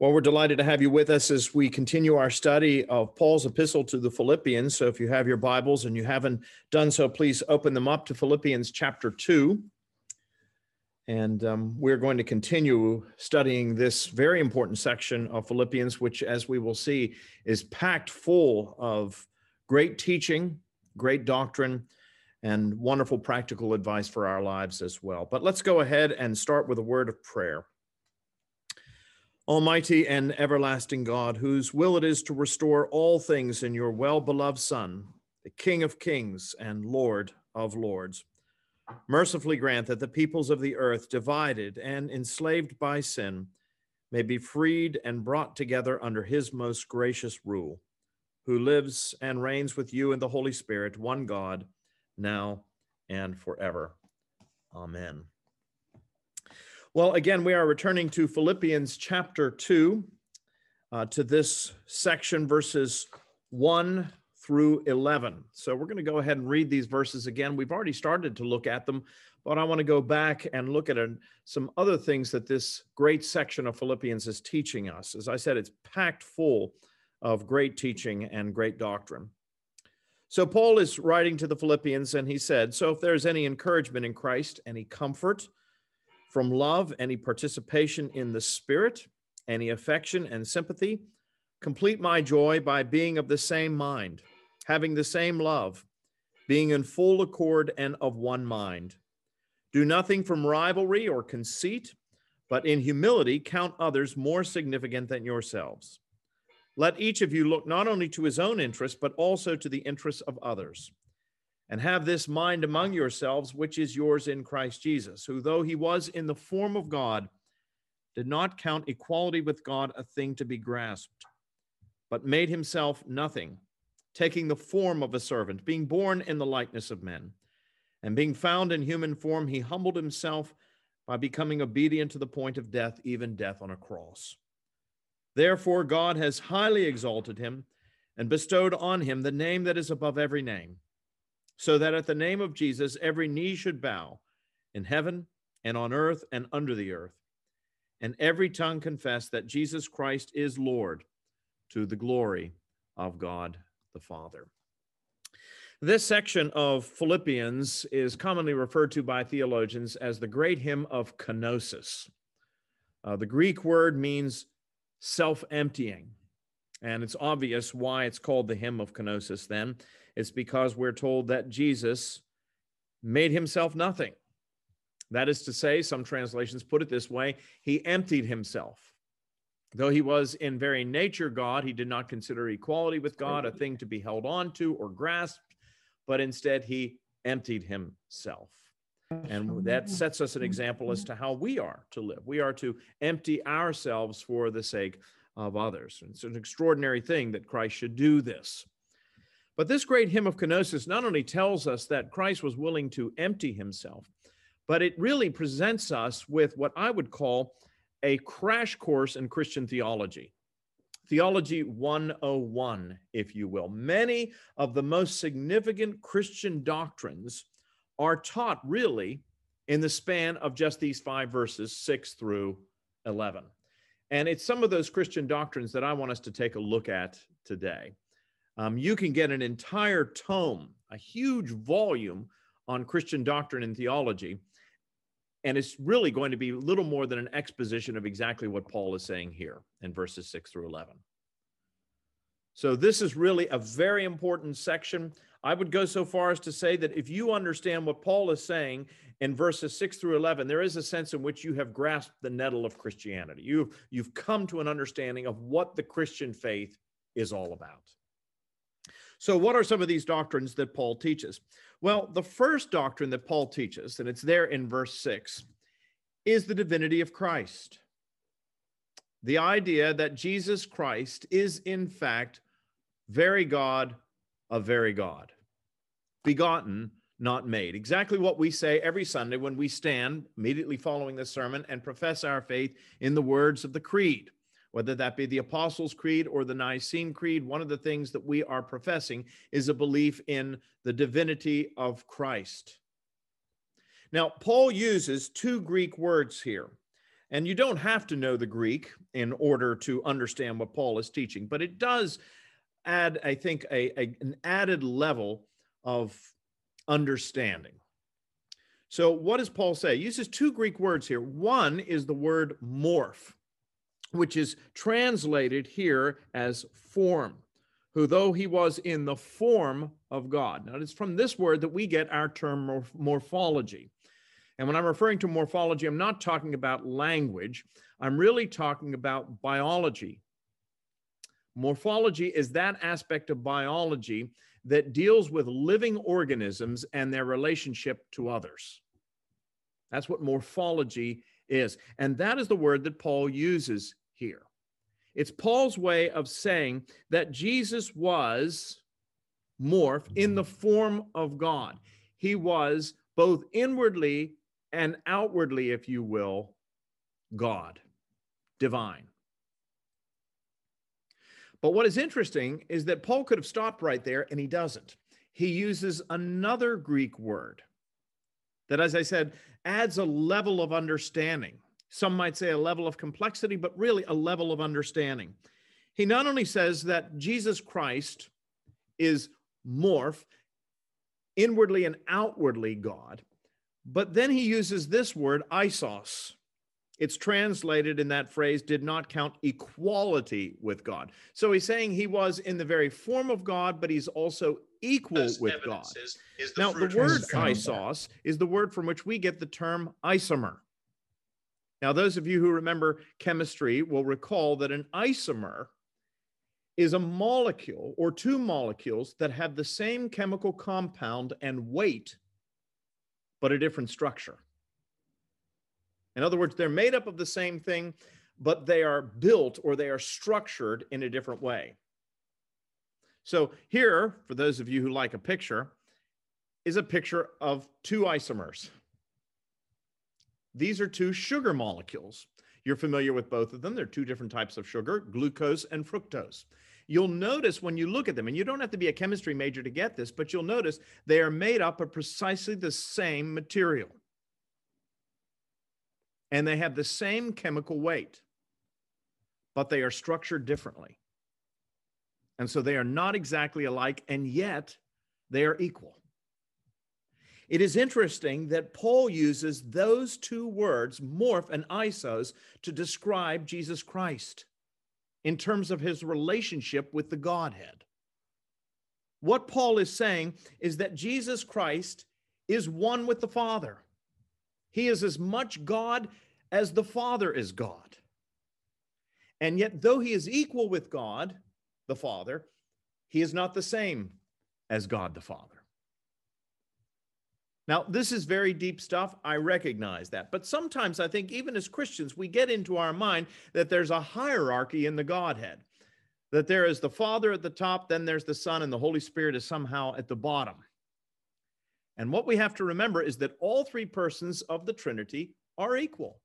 Well, we're delighted to have you with us as we continue our study of Paul's epistle to the Philippians. So, if you have your Bibles and you haven't done so, please open them up to Philippians chapter 2. And um, we're going to continue studying this very important section of Philippians, which, as we will see, is packed full of great teaching, great doctrine, and wonderful practical advice for our lives as well. But let's go ahead and start with a word of prayer. Almighty and everlasting God, whose will it is to restore all things in your well beloved Son, the King of kings and Lord of lords, mercifully grant that the peoples of the earth, divided and enslaved by sin, may be freed and brought together under his most gracious rule, who lives and reigns with you in the Holy Spirit, one God, now and forever. Amen. Well, again, we are returning to Philippians chapter 2, uh, to this section, verses 1 through 11. So we're going to go ahead and read these verses again. We've already started to look at them, but I want to go back and look at some other things that this great section of Philippians is teaching us. As I said, it's packed full of great teaching and great doctrine. So Paul is writing to the Philippians, and he said, So if there's any encouragement in Christ, any comfort, from love, any participation in the Spirit, any affection and sympathy. Complete my joy by being of the same mind, having the same love, being in full accord and of one mind. Do nothing from rivalry or conceit, but in humility count others more significant than yourselves. Let each of you look not only to his own interests, but also to the interests of others and have this mind among yourselves, which is yours in Christ Jesus, who, though he was in the form of God, did not count equality with God a thing to be grasped, but made himself nothing, taking the form of a servant, being born in the likeness of men. And being found in human form, he humbled himself by becoming obedient to the point of death, even death on a cross. Therefore, God has highly exalted him and bestowed on him the name that is above every name so that at the name of Jesus, every knee should bow in heaven and on earth and under the earth, and every tongue confess that Jesus Christ is Lord to the glory of God the Father. This section of Philippians is commonly referred to by theologians as the great hymn of kenosis. Uh, the Greek word means self emptying, and it's obvious why it's called the hymn of kenosis then. It's because we're told that Jesus made himself nothing. That is to say, some translations put it this way he emptied himself. Though he was in very nature God, he did not consider equality with God a thing to be held on to or grasped, but instead he emptied himself. And that sets us an example as to how we are to live. We are to empty ourselves for the sake of others. It's an extraordinary thing that Christ should do this. But this great hymn of kenosis not only tells us that Christ was willing to empty himself, but it really presents us with what I would call a crash course in Christian theology. Theology 101, if you will. Many of the most significant Christian doctrines are taught really in the span of just these five verses, 6 through 11. And it's some of those Christian doctrines that I want us to take a look at today. Um, you can get an entire tome, a huge volume on Christian doctrine and theology. And it's really going to be little more than an exposition of exactly what Paul is saying here in verses 6 through 11. So, this is really a very important section. I would go so far as to say that if you understand what Paul is saying in verses 6 through 11, there is a sense in which you have grasped the nettle of Christianity. You've, you've come to an understanding of what the Christian faith is all about. So, what are some of these doctrines that Paul teaches? Well, the first doctrine that Paul teaches, and it's there in verse 6, is the divinity of Christ. The idea that Jesus Christ is, in fact, very God of very God, begotten, not made. Exactly what we say every Sunday when we stand immediately following the sermon and profess our faith in the words of the Creed whether that be the Apostles' Creed or the Nicene Creed, one of the things that we are professing is a belief in the divinity of Christ. Now, Paul uses two Greek words here, And you don't have to know the Greek in order to understand what Paul is teaching, but it does add, I think, a, a an added level of understanding. So, what does Paul say? He uses two Greek words here. One is the word morph, which is translated here as form, who though he was in the form of God. Now, it's from this word that we get our term morphology. And when I'm referring to morphology, I'm not talking about language, I'm really talking about biology. Morphology is that aspect of biology that deals with living organisms and their relationship to others. That's what morphology is. And that is the word that Paul uses here. It's Paul's way of saying that Jesus was morph in the form of God. He was both inwardly and outwardly, if you will, God, divine. But what is interesting is that Paul could have stopped right there, and he doesn't. He uses another Greek word that, as I said, adds a level of understanding. Some might say a level of complexity, but really a level of understanding. He not only says that Jesus Christ is morph, inwardly and outwardly God, but then he uses this word, isos. It's translated in that phrase, did not count equality with God. So he's saying he was in the very form of God, but he's also equal with God. Is, is the now, the word isos is the word from which we get the term isomer. Now, those of you who remember chemistry will recall that an isomer is a molecule or two molecules that have the same chemical compound and weight but a different structure. In other words, they're made up of the same thing, but they are built or they are structured in a different way. So, here, for those of you who like a picture, is a picture of two isomers. These are two sugar molecules. You're familiar with both of them. They're two different types of sugar, glucose and fructose. You'll notice when you look at them, and you don't have to be a chemistry major to get this, but you'll notice they are made up of precisely the same material. And they have the same chemical weight, but they are structured differently. And so they are not exactly alike, and yet they are equal. It is interesting that Paul uses those two words, morph and isos, to describe Jesus Christ in terms of his relationship with the Godhead. What Paul is saying is that Jesus Christ is one with the Father. He is as much God as the Father is God. And yet, though he is equal with God, the Father, he is not the same as God the Father. Now, this is very deep stuff. I recognize that. But sometimes I think, even as Christians, we get into our mind that there's a hierarchy in the Godhead, that there is the Father at the top, then there's the Son, and the Holy Spirit is somehow at the bottom. And what we have to remember is that all three persons of the Trinity are equal.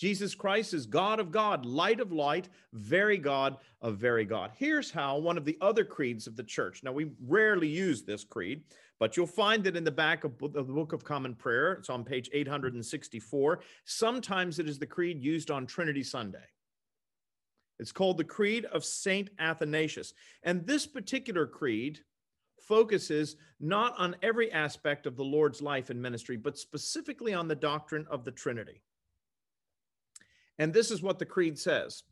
Jesus Christ is God of God, light of light, very God of very God. Here's how one of the other creeds of the church. Now, we rarely use this creed, but you'll find it in the back of, the Book of Common Prayer. It's on page 864. Sometimes it is the creed used on Trinity Sunday. It's called the Creed of St. Athanasius. And this particular creed focuses not on every aspect of the Lord's life and ministry, but specifically on the doctrine of the Trinity. And this is what the creed says.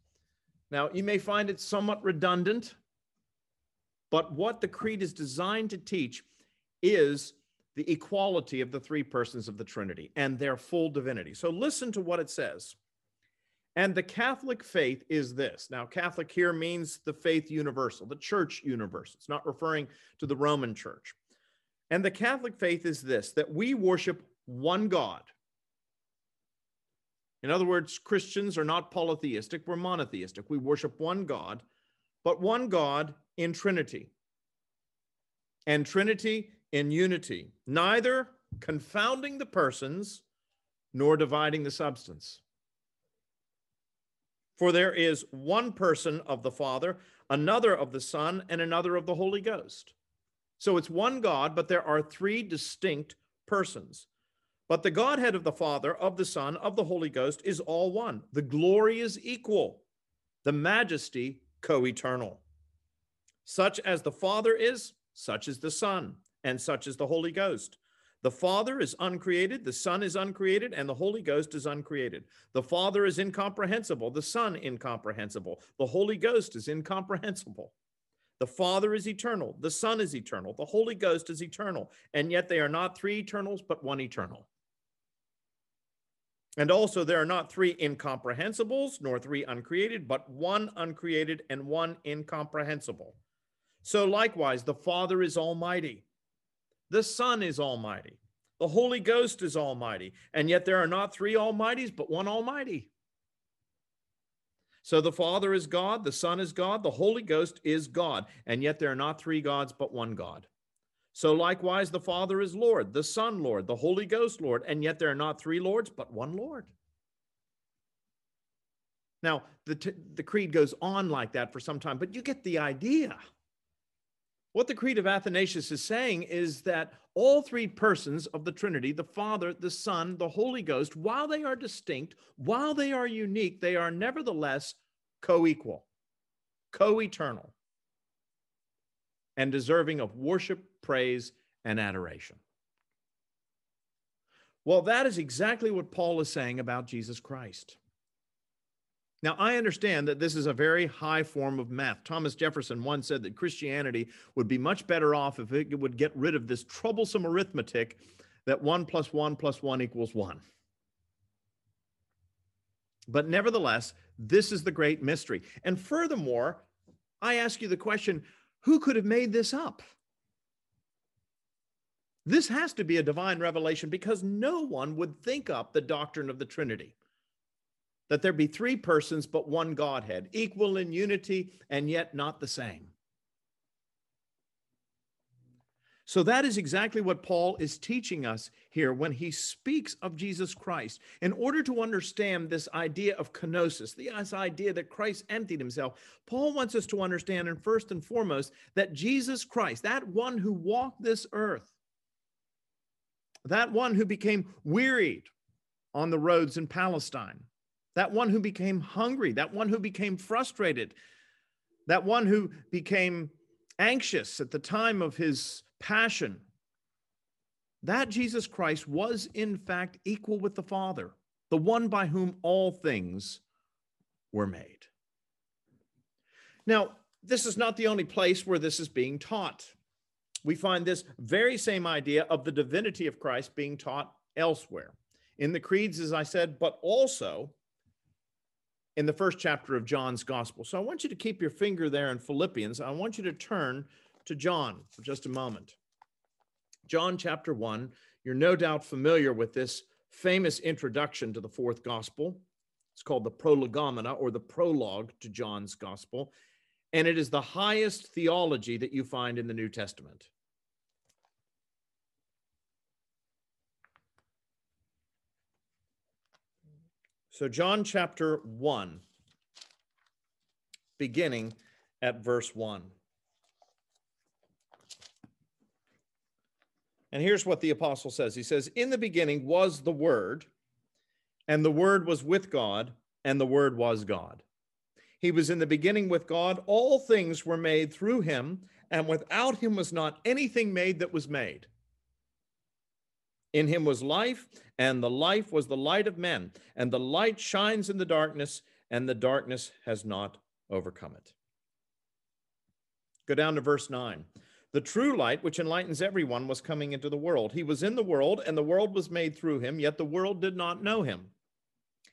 Now, you may find it somewhat redundant, but what the creed is designed to teach is the equality of the three persons of the Trinity and their full divinity. So listen to what it says. And the Catholic faith is this. Now, Catholic here means the faith universal, the church universal. It's not referring to the Roman church. And the Catholic faith is this that we worship one God. In other words, Christians are not polytheistic, we're monotheistic. We worship one God, but one God in Trinity. And Trinity in unity, neither confounding the persons nor dividing the substance. For there is one person of the Father, another of the Son, and another of the Holy Ghost. So it's one God, but there are three distinct persons. But the Godhead of the Father, of the Son, of the Holy Ghost is all one. The glory is equal, the majesty co eternal. Such as the Father is, such is the Son, and such is the Holy Ghost. The Father is uncreated, the Son is uncreated, and the Holy Ghost is uncreated. The Father is incomprehensible, the Son incomprehensible, the Holy Ghost is incomprehensible. The Father is eternal, the Son is eternal, the Holy Ghost is eternal, and yet they are not three eternals, but one eternal. And also, there are not three incomprehensibles, nor three uncreated, but one uncreated and one incomprehensible. So, likewise, the Father is almighty, the Son is almighty, the Holy Ghost is almighty, and yet there are not three almighties, but one almighty. So, the Father is God, the Son is God, the Holy Ghost is God, and yet there are not three gods, but one God. So likewise, the Father is Lord, the Son Lord, the Holy Ghost Lord, and yet there are not three Lords, but one Lord. Now, the, the creed goes on like that for some time, but you get the idea. What the Creed of Athanasius is saying is that all three persons of the Trinity, the Father, the Son, the Holy Ghost, while they are distinct, while they are unique, they are nevertheless co equal, co eternal and deserving of worship, praise, and adoration. Well, that is exactly what Paul is saying about Jesus Christ. Now, I understand that this is a very high form of math. Thomas Jefferson once said that Christianity would be much better off if it would get rid of this troublesome arithmetic that one plus one plus one equals one. But nevertheless, this is the great mystery. And furthermore, I ask you the question who could have made this up? This has to be a divine revelation because no one would think up the doctrine of the Trinity that there be three persons but one Godhead, equal in unity and yet not the same. So that is exactly what Paul is teaching us here when he speaks of Jesus Christ. In order to understand this idea of kenosis, this idea that Christ emptied himself, Paul wants us to understand, and first and foremost, that Jesus Christ, that one who walked this earth, that one who became wearied on the roads in Palestine, that one who became hungry, that one who became frustrated, that one who became anxious at the time of his passion, that Jesus Christ was in fact equal with the Father, the one by whom all things were made. Now, this is not the only place where this is being taught. We find this very same idea of the divinity of Christ being taught elsewhere. In the creeds, as I said, but also in the first chapter of John's gospel. So I want you to keep your finger there in Philippians. I want you to turn to John for just a moment. John chapter 1, you're no doubt familiar with this famous introduction to the fourth gospel. It's called the Prolegomena or the prologue to John's gospel. And it is the highest theology that you find in the New Testament. So, John chapter 1, beginning at verse 1. And here's what the apostle says He says, In the beginning was the Word, and the Word was with God, and the Word was God. He was in the beginning with God. All things were made through him, and without him was not anything made that was made. In him was life, and the life was the light of men, and the light shines in the darkness, and the darkness has not overcome it. Go down to verse 9. The true light, which enlightens everyone, was coming into the world. He was in the world, and the world was made through him, yet the world did not know him.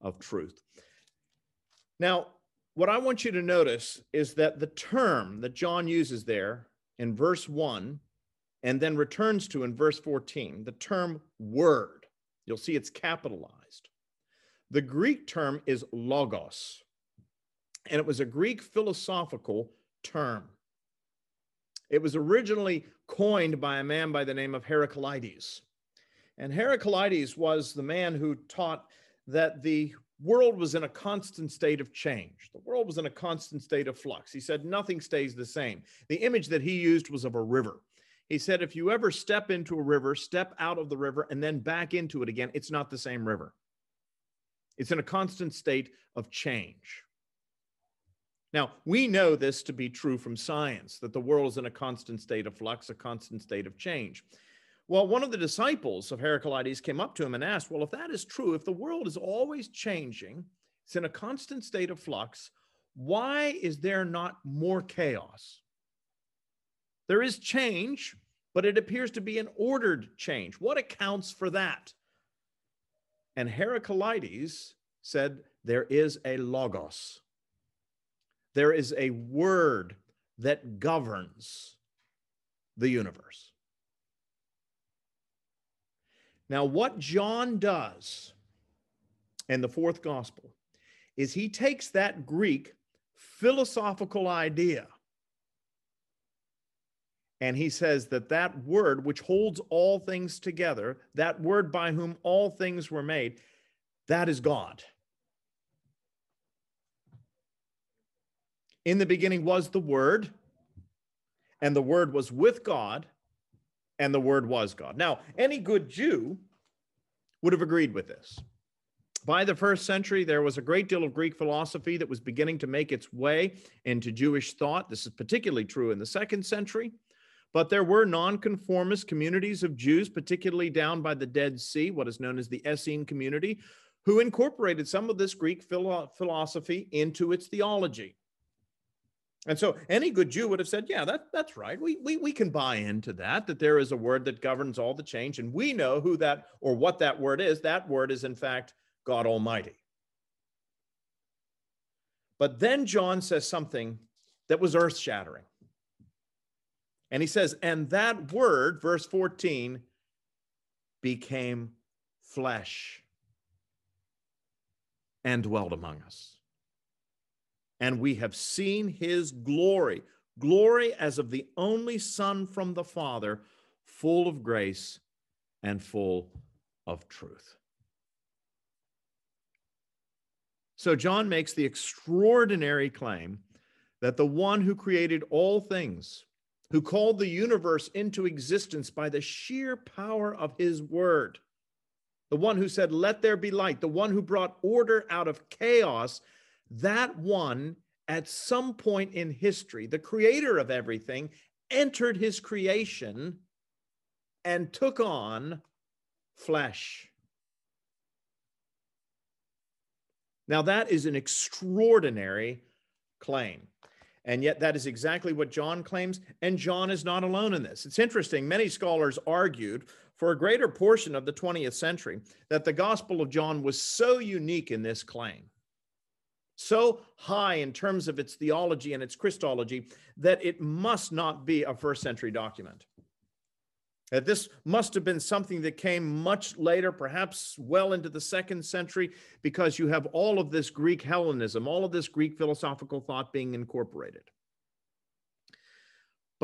of truth. Now, what I want you to notice is that the term that John uses there in verse 1 and then returns to in verse 14, the term word. You'll see it's capitalized. The Greek term is logos, and it was a Greek philosophical term. It was originally coined by a man by the name of Heraclides. And Heraclides was the man who taught that the world was in a constant state of change. The world was in a constant state of flux. He said nothing stays the same. The image that he used was of a river. He said if you ever step into a river, step out of the river, and then back into it again, it's not the same river. It's in a constant state of change. Now, we know this to be true from science, that the world is in a constant state of flux, a constant state of change. Well, one of the disciples of Heraclides came up to him and asked, Well, if that is true, if the world is always changing, it's in a constant state of flux, why is there not more chaos? There is change, but it appears to be an ordered change. What accounts for that? And Heraclides said, There is a logos, there is a word that governs the universe. Now, what John does in the fourth gospel is he takes that Greek philosophical idea and he says that that word which holds all things together, that word by whom all things were made, that is God. In the beginning was the Word, and the Word was with God, and the Word was God. Now, any good Jew would have agreed with this. By the first century, there was a great deal of Greek philosophy that was beginning to make its way into Jewish thought. This is particularly true in the second century. But there were nonconformist communities of Jews, particularly down by the Dead Sea, what is known as the Essene community, who incorporated some of this Greek philo- philosophy into its theology. And so any good Jew would have said, yeah, that, that's right. We, we, we can buy into that, that there is a word that governs all the change. And we know who that or what that word is. That word is, in fact, God Almighty. But then John says something that was earth shattering. And he says, and that word, verse 14, became flesh and dwelt among us and we have seen his glory, glory as of the only Son from the Father, full of grace and full of truth. So John makes the extraordinary claim that the one who created all things, who called the universe into existence by the sheer power of his word, the one who said, Let there be light, the one who brought order out of chaos that one at some point in history, the creator of everything, entered his creation and took on flesh. Now, that is an extraordinary claim. And yet, that is exactly what John claims. And John is not alone in this. It's interesting. Many scholars argued for a greater portion of the 20th century that the Gospel of John was so unique in this claim so high in terms of its theology and its Christology that it must not be a first century document. That this must have been something that came much later, perhaps well into the second century, because you have all of this Greek Hellenism, all of this Greek philosophical thought being incorporated.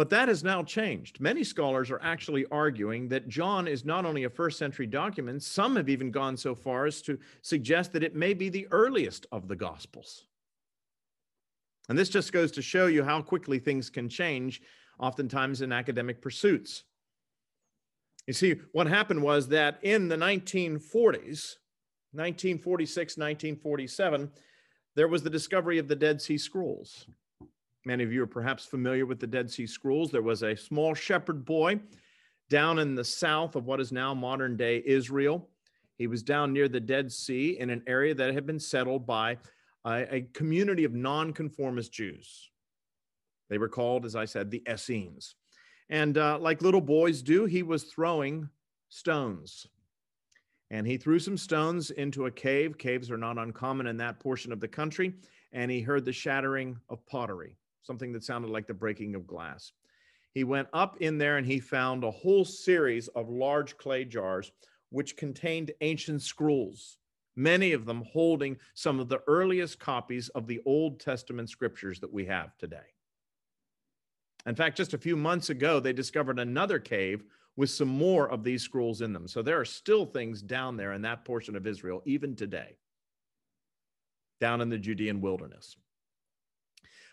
But that has now changed. Many scholars are actually arguing that John is not only a first century document, some have even gone so far as to suggest that it may be the earliest of the Gospels. And this just goes to show you how quickly things can change, oftentimes in academic pursuits. You see, what happened was that in the 1940s, 1946, 1947, there was the discovery of the Dead Sea Scrolls. Many of you are perhaps familiar with the Dead Sea Scrolls. There was a small shepherd boy down in the south of what is now modern day Israel. He was down near the Dead Sea in an area that had been settled by a, a community of nonconformist Jews. They were called, as I said, the Essenes. And uh, like little boys do, he was throwing stones. And he threw some stones into a cave. Caves are not uncommon in that portion of the country. And he heard the shattering of pottery something that sounded like the breaking of glass. He went up in there and he found a whole series of large clay jars which contained ancient scrolls, many of them holding some of the earliest copies of the Old Testament scriptures that we have today. In fact, just a few months ago, they discovered another cave with some more of these scrolls in them. So there are still things down there in that portion of Israel, even today, down in the Judean wilderness.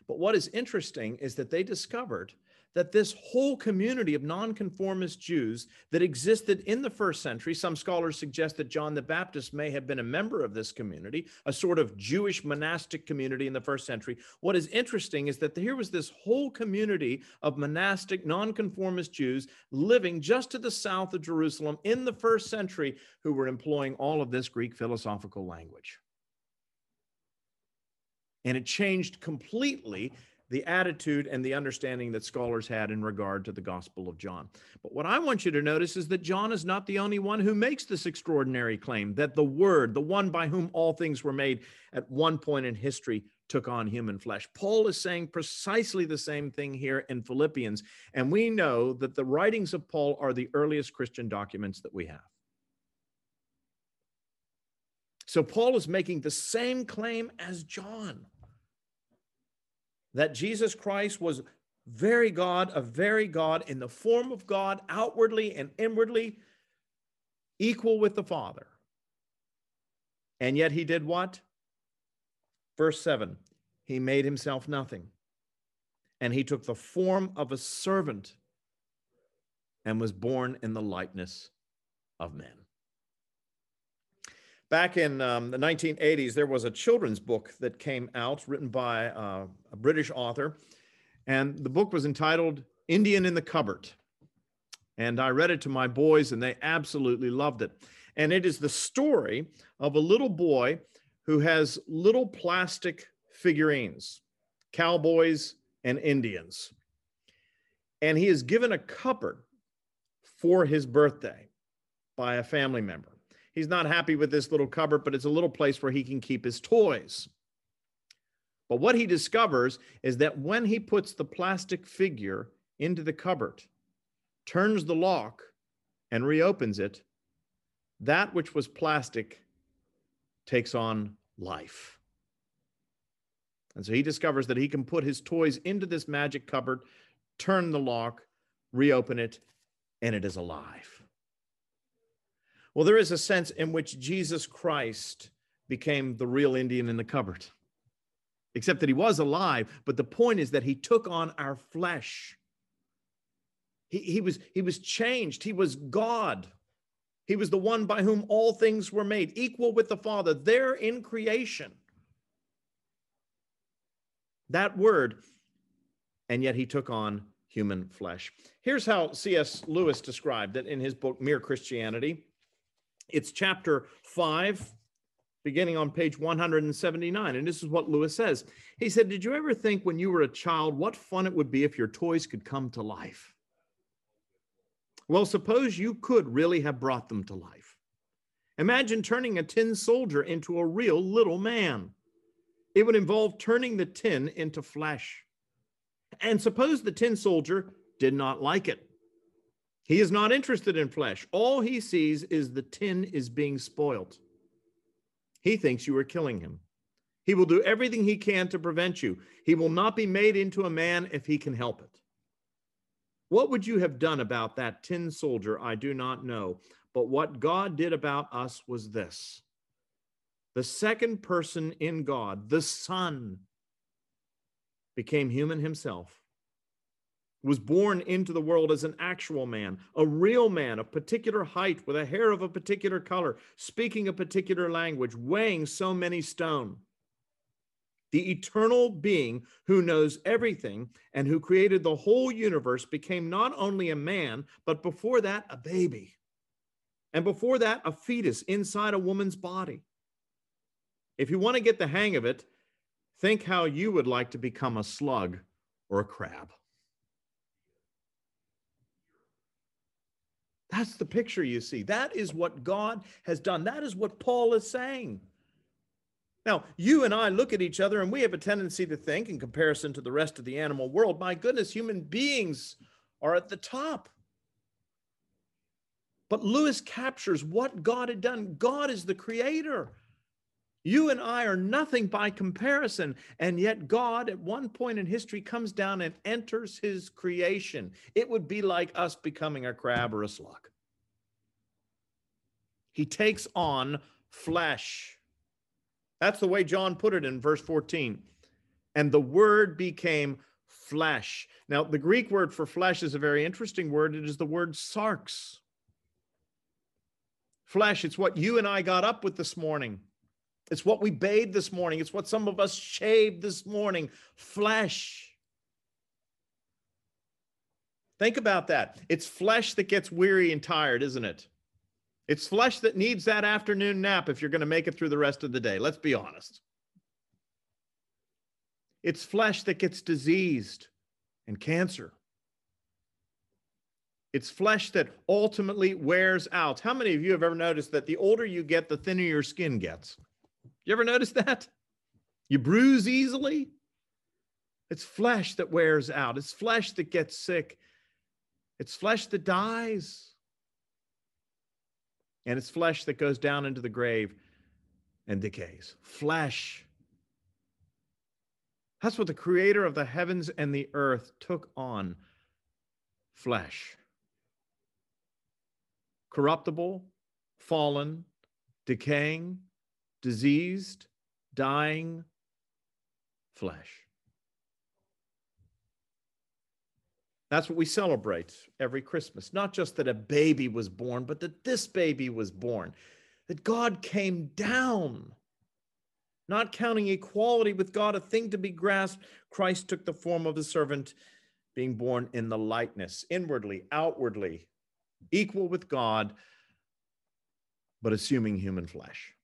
But what is interesting is that they discovered that this whole community of nonconformist Jews that existed in the first century, some scholars suggest that John the Baptist may have been a member of this community, a sort of Jewish monastic community in the first century. What is interesting is that here was this whole community of monastic nonconformist Jews living just to the south of Jerusalem in the first century who were employing all of this Greek philosophical language. And it changed completely the attitude and the understanding that scholars had in regard to the Gospel of John. But what I want you to notice is that John is not the only one who makes this extraordinary claim that the Word, the one by whom all things were made, at one point in history took on human flesh. Paul is saying precisely the same thing here in Philippians. And we know that the writings of Paul are the earliest Christian documents that we have. So Paul is making the same claim as John that Jesus Christ was very God, a very God in the form of God, outwardly and inwardly, equal with the Father. And yet he did what? Verse 7 He made himself nothing, and he took the form of a servant and was born in the likeness of men. Back in um, the 1980s, there was a children's book that came out written by uh, a British author, and the book was entitled Indian in the Cupboard. And I read it to my boys, and they absolutely loved it. And it is the story of a little boy who has little plastic figurines, cowboys and Indians. And he is given a cupboard for his birthday by a family member. He's not happy with this little cupboard, but it's a little place where he can keep his toys. But what he discovers is that when he puts the plastic figure into the cupboard, turns the lock, and reopens it, that which was plastic takes on life. And so he discovers that he can put his toys into this magic cupboard, turn the lock, reopen it, and it is alive. Well, there is a sense in which Jesus Christ became the real Indian in the cupboard, except that he was alive. But the point is that he took on our flesh. He, he, was, he was changed. He was God. He was the one by whom all things were made, equal with the Father, there in creation. That word, and yet he took on human flesh. Here's how C.S. Lewis described it in his book, Mere Christianity. It's chapter 5, beginning on page 179. And this is what Lewis says. He said, Did you ever think when you were a child what fun it would be if your toys could come to life? Well, suppose you could really have brought them to life. Imagine turning a tin soldier into a real little man. It would involve turning the tin into flesh. And suppose the tin soldier did not like it. He is not interested in flesh. All he sees is the tin is being spoiled. He thinks you are killing him. He will do everything he can to prevent you. He will not be made into a man if he can help it. What would you have done about that tin soldier? I do not know. But what God did about us was this the second person in God, the Son, became human himself was born into the world as an actual man, a real man of particular height with a hair of a particular color, speaking a particular language, weighing so many stone. The eternal being who knows everything and who created the whole universe became not only a man, but before that, a baby. And before that, a fetus inside a woman's body. If you want to get the hang of it, think how you would like to become a slug or a crab. That's the picture you see. That is what God has done. That is what Paul is saying. Now, you and I look at each other and we have a tendency to think, in comparison to the rest of the animal world, my goodness, human beings are at the top. But Lewis captures what God had done. God is the creator. You and I are nothing by comparison. And yet, God, at one point in history, comes down and enters his creation. It would be like us becoming a crab or a slug. He takes on flesh. That's the way John put it in verse 14. And the word became flesh. Now, the Greek word for flesh is a very interesting word. It is the word sarx. Flesh, it's what you and I got up with this morning. It's what we bathed this morning. It's what some of us shaved this morning. Flesh. Think about that. It's flesh that gets weary and tired, isn't it? It's flesh that needs that afternoon nap if you're going to make it through the rest of the day. Let's be honest. It's flesh that gets diseased and cancer. It's flesh that ultimately wears out. How many of you have ever noticed that the older you get, the thinner your skin gets? You ever notice that? You bruise easily? It's flesh that wears out. It's flesh that gets sick. It's flesh that dies. And it's flesh that goes down into the grave and decays. Flesh. That's what the creator of the heavens and the earth took on flesh. Corruptible, fallen, decaying, diseased, dying flesh. That's what we celebrate every Christmas. Not just that a baby was born, but that this baby was born, that God came down. Not counting equality with God a thing to be grasped, Christ took the form of a servant, being born in the likeness, inwardly, outwardly, equal with God, but assuming human flesh.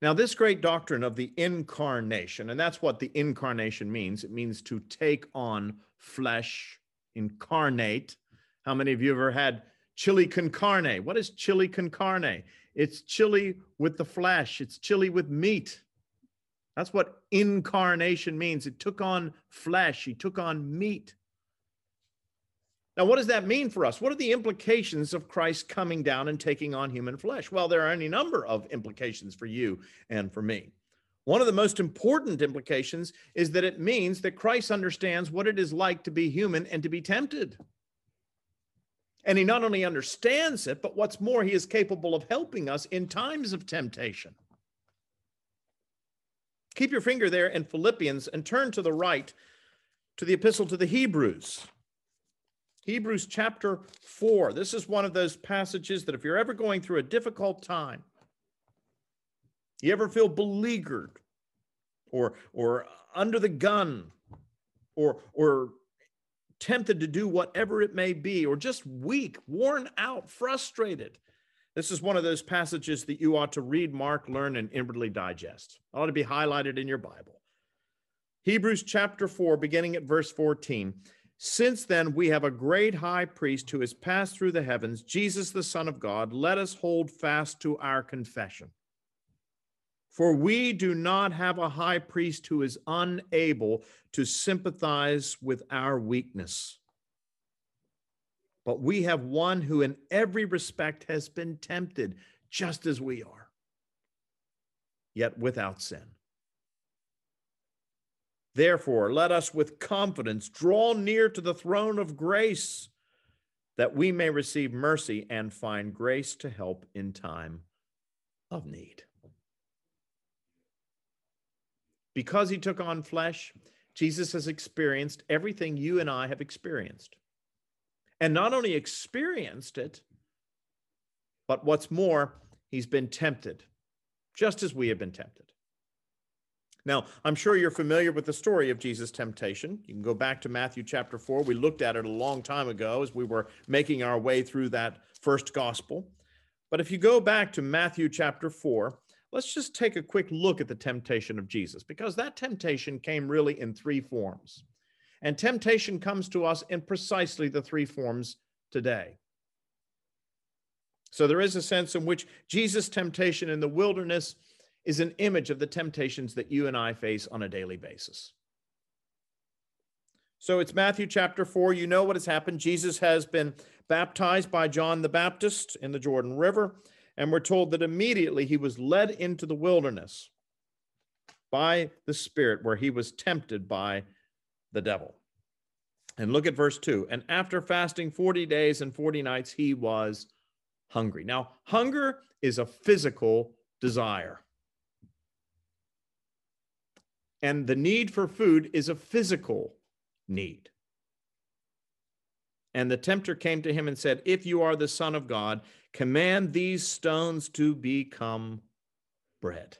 Now, this great doctrine of the incarnation, and that's what the incarnation means it means to take on flesh, incarnate. How many of you ever had chili con carne? What is chili con carne? It's chili with the flesh, it's chili with meat. That's what incarnation means. It took on flesh, he took on meat. Now, what does that mean for us? What are the implications of Christ coming down and taking on human flesh? Well, there are any number of implications for you and for me. One of the most important implications is that it means that Christ understands what it is like to be human and to be tempted. And he not only understands it, but what's more, he is capable of helping us in times of temptation. Keep your finger there in Philippians and turn to the right to the epistle to the Hebrews. Hebrews chapter 4. This is one of those passages that if you're ever going through a difficult time, you ever feel beleaguered or, or under the gun or, or tempted to do whatever it may be, or just weak, worn out, frustrated. This is one of those passages that you ought to read, mark, learn, and inwardly digest. It ought to be highlighted in your Bible. Hebrews chapter 4, beginning at verse 14. Since then, we have a great high priest who has passed through the heavens, Jesus, the Son of God. Let us hold fast to our confession. For we do not have a high priest who is unable to sympathize with our weakness, but we have one who, in every respect, has been tempted just as we are, yet without sin. Therefore, let us with confidence draw near to the throne of grace that we may receive mercy and find grace to help in time of need. Because he took on flesh, Jesus has experienced everything you and I have experienced. And not only experienced it, but what's more, he's been tempted, just as we have been tempted. Now, I'm sure you're familiar with the story of Jesus' temptation. You can go back to Matthew chapter 4. We looked at it a long time ago as we were making our way through that first gospel. But if you go back to Matthew chapter 4, let's just take a quick look at the temptation of Jesus because that temptation came really in three forms. And temptation comes to us in precisely the three forms today. So there is a sense in which Jesus' temptation in the wilderness is an image of the temptations that you and I face on a daily basis. So it's Matthew chapter 4. You know what has happened. Jesus has been baptized by John the Baptist in the Jordan River. And we're told that immediately he was led into the wilderness by the Spirit, where he was tempted by the devil. And look at verse 2. And after fasting 40 days and 40 nights, he was hungry. Now, hunger is a physical desire. And the need for food is a physical need. And the tempter came to him and said, If you are the Son of God, command these stones to become bread.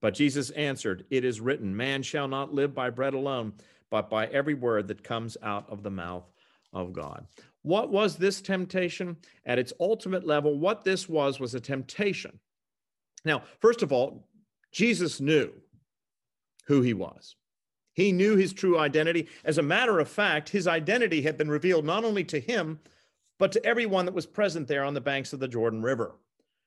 But Jesus answered, It is written, Man shall not live by bread alone, but by every word that comes out of the mouth of God. What was this temptation? At its ultimate level, what this was was a temptation. Now, first of all, Jesus knew who he was. He knew his true identity. As a matter of fact, his identity had been revealed not only to him, but to everyone that was present there on the banks of the Jordan River.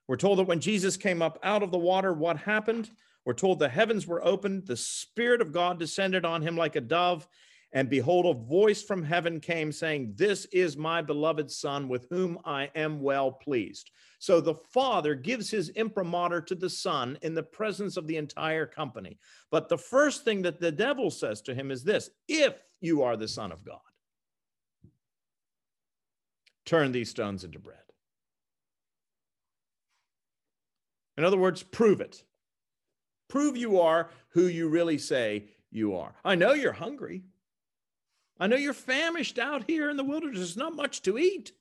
We're told that when Jesus came up out of the water, what happened? We're told the heavens were opened, the Spirit of God descended on him like a dove, and behold, a voice from heaven came saying, This is my beloved Son with whom I am well pleased. So the Father gives his imprimatur to the Son in the presence of the entire company. But the first thing that the devil says to him is this If you are the Son of God, turn these stones into bread. In other words, prove it. Prove you are who you really say you are. I know you're hungry. I know you're famished out here in the wilderness. There's not much to eat.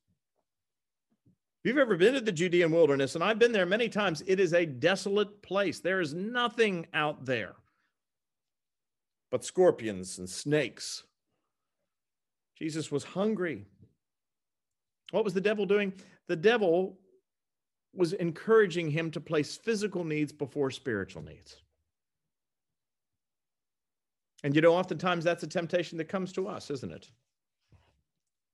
If you've ever been to the Judean wilderness, and I've been there many times, it is a desolate place. There is nothing out there but scorpions and snakes. Jesus was hungry. What was the devil doing? The devil was encouraging him to place physical needs before spiritual needs. And you know, oftentimes that's a temptation that comes to us, isn't it?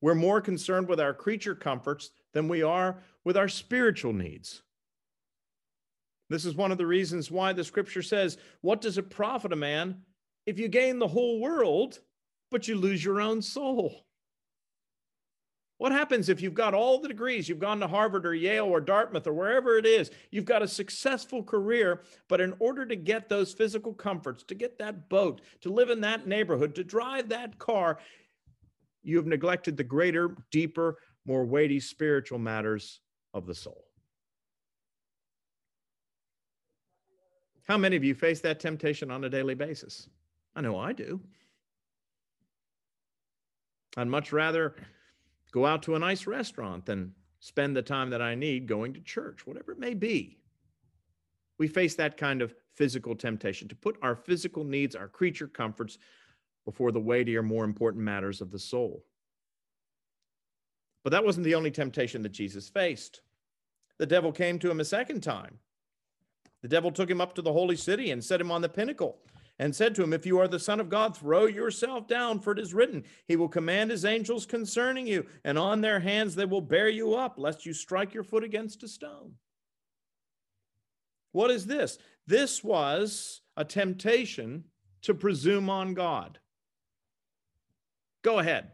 We're more concerned with our creature comforts than we are with our spiritual needs. This is one of the reasons why the scripture says, What does it profit a man if you gain the whole world, but you lose your own soul? What happens if you've got all the degrees? You've gone to Harvard or Yale or Dartmouth or wherever it is. You've got a successful career, but in order to get those physical comforts, to get that boat, to live in that neighborhood, to drive that car, you have neglected the greater, deeper, more weighty spiritual matters of the soul. How many of you face that temptation on a daily basis? I know I do. I'd much rather go out to a nice restaurant than spend the time that I need going to church, whatever it may be. We face that kind of physical temptation to put our physical needs, our creature comforts, before the weightier, more important matters of the soul. But that wasn't the only temptation that Jesus faced. The devil came to him a second time. The devil took him up to the holy city and set him on the pinnacle and said to him, If you are the Son of God, throw yourself down, for it is written, He will command His angels concerning you, and on their hands they will bear you up, lest you strike your foot against a stone. What is this? This was a temptation to presume on God. Go ahead.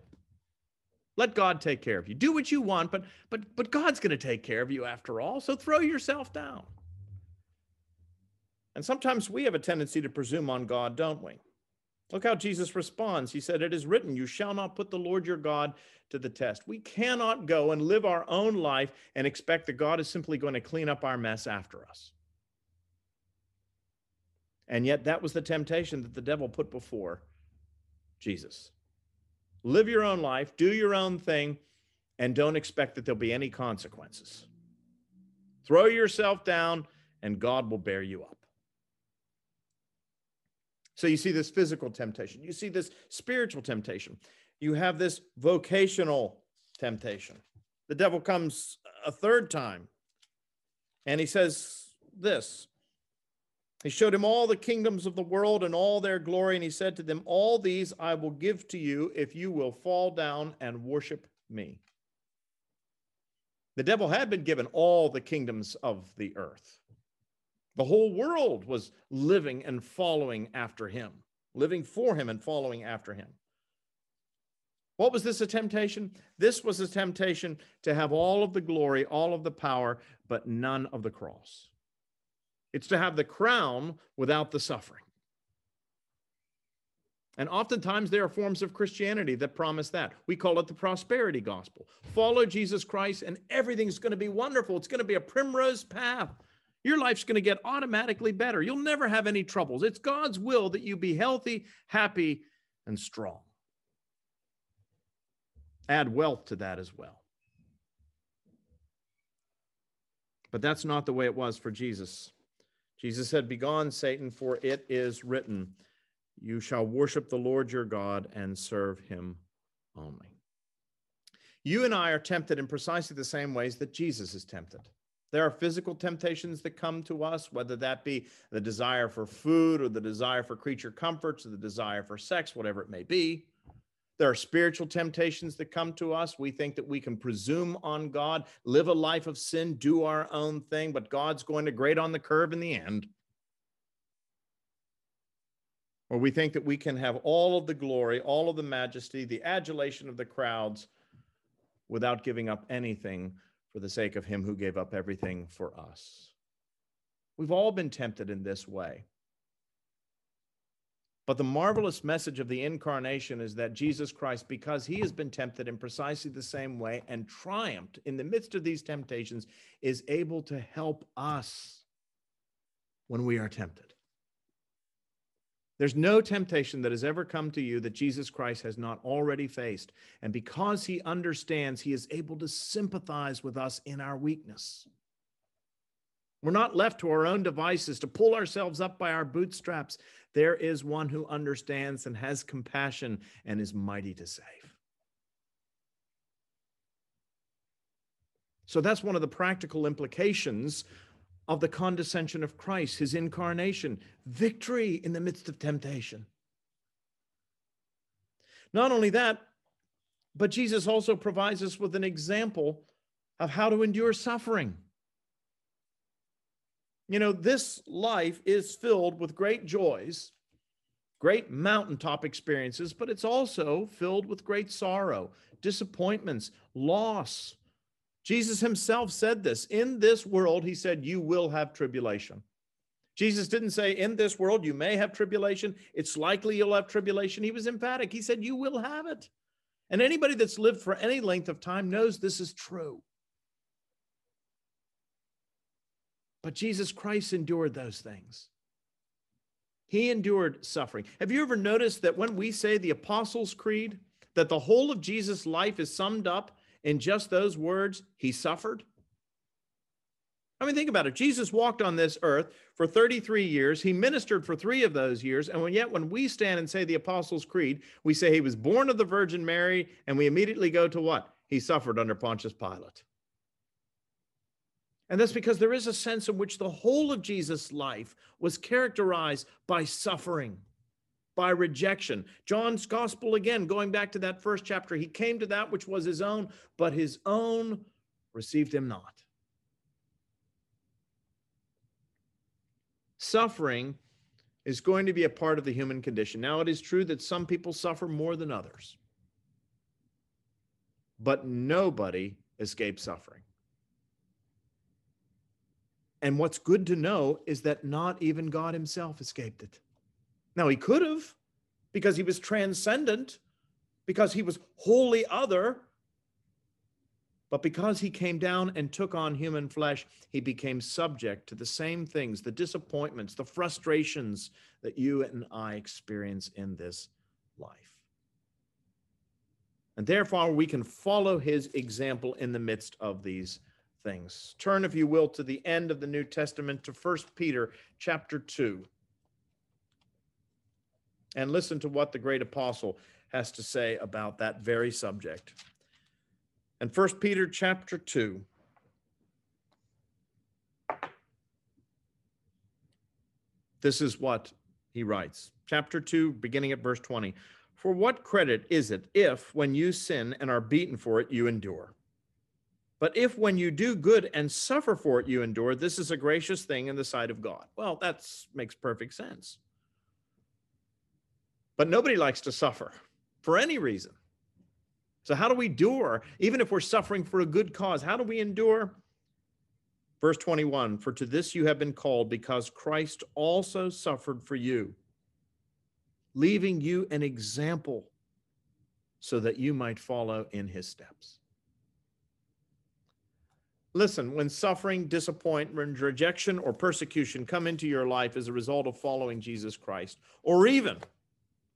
Let God take care of you. Do what you want, but but but God's going to take care of you after all. So throw yourself down. And sometimes we have a tendency to presume on God, don't we? Look how Jesus responds. He said, It is written, You shall not put the Lord your God to the test. We cannot go and live our own life and expect that God is simply going to clean up our mess after us. And yet, that was the temptation that the devil put before Jesus. Live your own life, do your own thing, and don't expect that there'll be any consequences. Throw yourself down, and God will bear you up. So you see this physical temptation, you see this spiritual temptation, you have this vocational temptation. The devil comes a third time and he says this He showed him all the kingdoms of the world and all their glory, and he said to them, All these I will give to you if you will fall down and worship me. The devil had been given all the kingdoms of the earth. The whole world was living and following after him. living for him and following after him. What was this a temptation? This was a temptation to have all of the glory, all of the power, but none of the cross. It's to have the crown without the suffering. And oftentimes there are forms of Christianity that promise that. We call it the prosperity gospel. Follow Jesus Christ and everything's going to be wonderful. It's going to be a primrose path. Your life's going to get automatically better. You'll never have any troubles. It's God's will that you be healthy, happy, and strong. Add wealth to that as well. But that's not the way it was for Jesus. Jesus said, Begone, Satan, for it is written. You shall worship the Lord your God and serve him only. You and I are tempted in precisely the same ways that Jesus is tempted. There are physical temptations that come to us, whether that be the desire for food or the desire for creature comforts or the desire for sex, whatever it may be. There are spiritual temptations that come to us. We think that we can presume on God, live a life of sin, do our own thing, but God's going to grade on the curve in the end or we think that we can have all of the glory, all of the majesty, the adulation of the crowds without giving up anything for the sake of him who gave up everything for us. We've all been tempted in this way. But the marvelous message of the incarnation is that Jesus Christ, because he has been tempted in precisely the same way and triumphed in the midst of these temptations, is able to help us when we are tempted. There's no temptation that has ever come to you that Jesus Christ has not already faced. And because he understands, he is able to sympathize with us in our weakness. We're not left to our own devices to pull ourselves up by our bootstraps. There is one who understands and has compassion and is mighty to save. So that's one of the practical implications of the condescension of Christ, his incarnation, victory in the midst of temptation. Not only that, but Jesus also provides us with an example of how to endure suffering. You know, this life is filled with great joys, great mountaintop experiences, but it's also filled with great sorrow, disappointments, loss, Jesus himself said this. In this world, he said, you will have tribulation. Jesus didn't say, in this world, you may have tribulation. It's likely you'll have tribulation. He was emphatic. He said, you will have it. And anybody that's lived for any length of time knows this is true. But Jesus Christ endured those things. He endured suffering. Have you ever noticed that when we say the Apostles' Creed, that the whole of Jesus' life is summed up in just those words, he suffered? I mean, think about it. Jesus walked on this earth for 33 years. He ministered for three of those years. And yet, when we stand and say the Apostles' Creed, we say he was born of the Virgin Mary, and we immediately go to what? He suffered under Pontius Pilate. And that's because there is a sense in which the whole of Jesus' life was characterized by suffering by rejection. John's gospel, again, going back to that first chapter, he came to that which was his own, but his own received him not. Suffering is going to be a part of the human condition. Now, it is true that some people suffer more than others, but nobody escapes suffering. And what's good to know is that not even God himself escaped it. Now, he could have because he was transcendent, because he was wholly other. But because he came down and took on human flesh, he became subject to the same things, the disappointments, the frustrations that you and I experience in this life. And therefore, we can follow his example in the midst of these things. Turn, if you will, to the end of the New Testament to First Peter chapter 2 and listen to what the great apostle has to say about that very subject. And First Peter chapter 2 This is what he writes. Chapter 2 beginning at verse 20. For what credit is it if when you sin and are beaten for it you endure? But if when you do good and suffer for it you endure, this is a gracious thing in the sight of God. Well, that makes perfect sense. But nobody likes to suffer for any reason. So, how do we endure, even if we're suffering for a good cause? How do we endure? Verse 21 For to this you have been called, because Christ also suffered for you, leaving you an example so that you might follow in his steps. Listen, when suffering, disappointment, rejection, or persecution come into your life as a result of following Jesus Christ, or even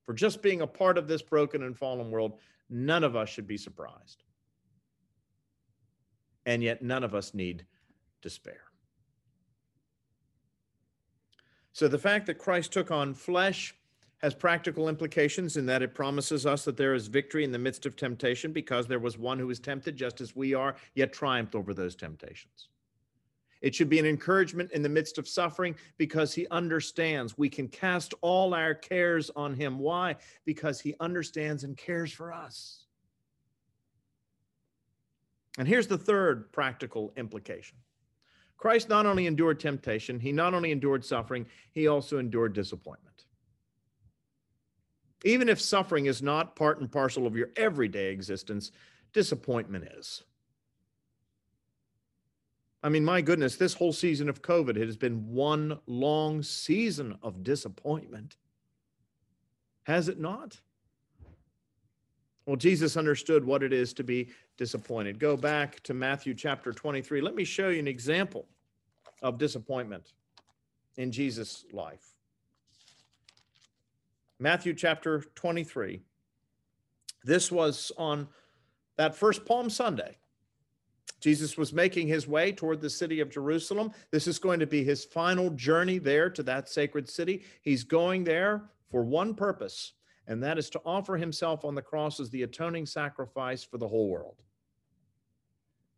for just being a part of this broken and fallen world, none of us should be surprised. And yet, none of us need despair. So, the fact that Christ took on flesh has practical implications in that it promises us that there is victory in the midst of temptation because there was one who was tempted just as we are, yet triumphed over those temptations. It should be an encouragement in the midst of suffering because he understands we can cast all our cares on him. Why? Because he understands and cares for us. And here's the third practical implication Christ not only endured temptation, he not only endured suffering, he also endured disappointment. Even if suffering is not part and parcel of your everyday existence, disappointment is. I mean, my goodness, this whole season of COVID it has been one long season of disappointment. Has it not? Well, Jesus understood what it is to be disappointed. Go back to Matthew chapter 23. Let me show you an example of disappointment in Jesus' life. Matthew chapter 23. This was on that first Palm Sunday. Jesus was making his way toward the city of Jerusalem. This is going to be his final journey there to that sacred city. He's going there for one purpose, and that is to offer himself on the cross as the atoning sacrifice for the whole world.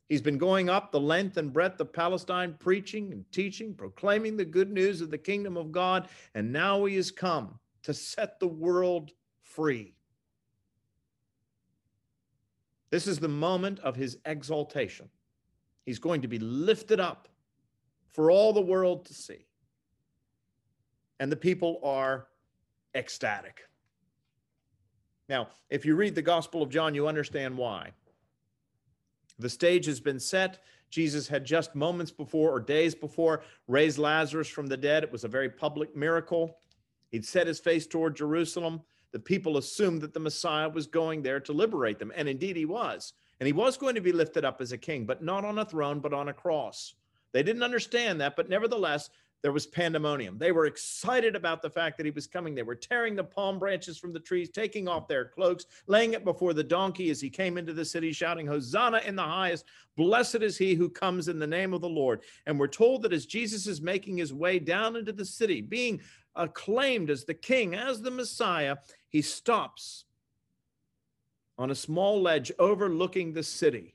He's been going up the length and breadth of Palestine, preaching and teaching, proclaiming the good news of the kingdom of God, and now he has come to set the world free. This is the moment of his exaltation. He's going to be lifted up for all the world to see. And the people are ecstatic. Now, if you read the Gospel of John, you understand why. The stage has been set. Jesus had just moments before or days before raised Lazarus from the dead. It was a very public miracle. He'd set his face toward Jerusalem. The people assumed that the Messiah was going there to liberate them. And indeed, he was. And he was going to be lifted up as a king, but not on a throne, but on a cross. They didn't understand that, but nevertheless, there was pandemonium. They were excited about the fact that he was coming. They were tearing the palm branches from the trees, taking off their cloaks, laying it before the donkey as he came into the city, shouting, Hosanna in the highest. Blessed is he who comes in the name of the Lord. And we're told that as Jesus is making his way down into the city, being acclaimed as the king, as the Messiah, he stops on a small ledge overlooking the city.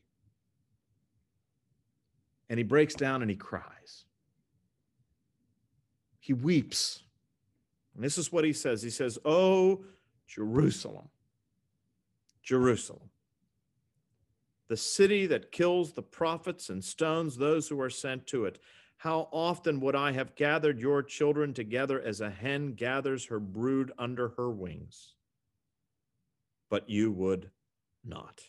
And he breaks down and he cries. He weeps. And this is what he says He says, Oh, Jerusalem, Jerusalem, the city that kills the prophets and stones those who are sent to it. How often would I have gathered your children together as a hen gathers her brood under her wings? But you would not.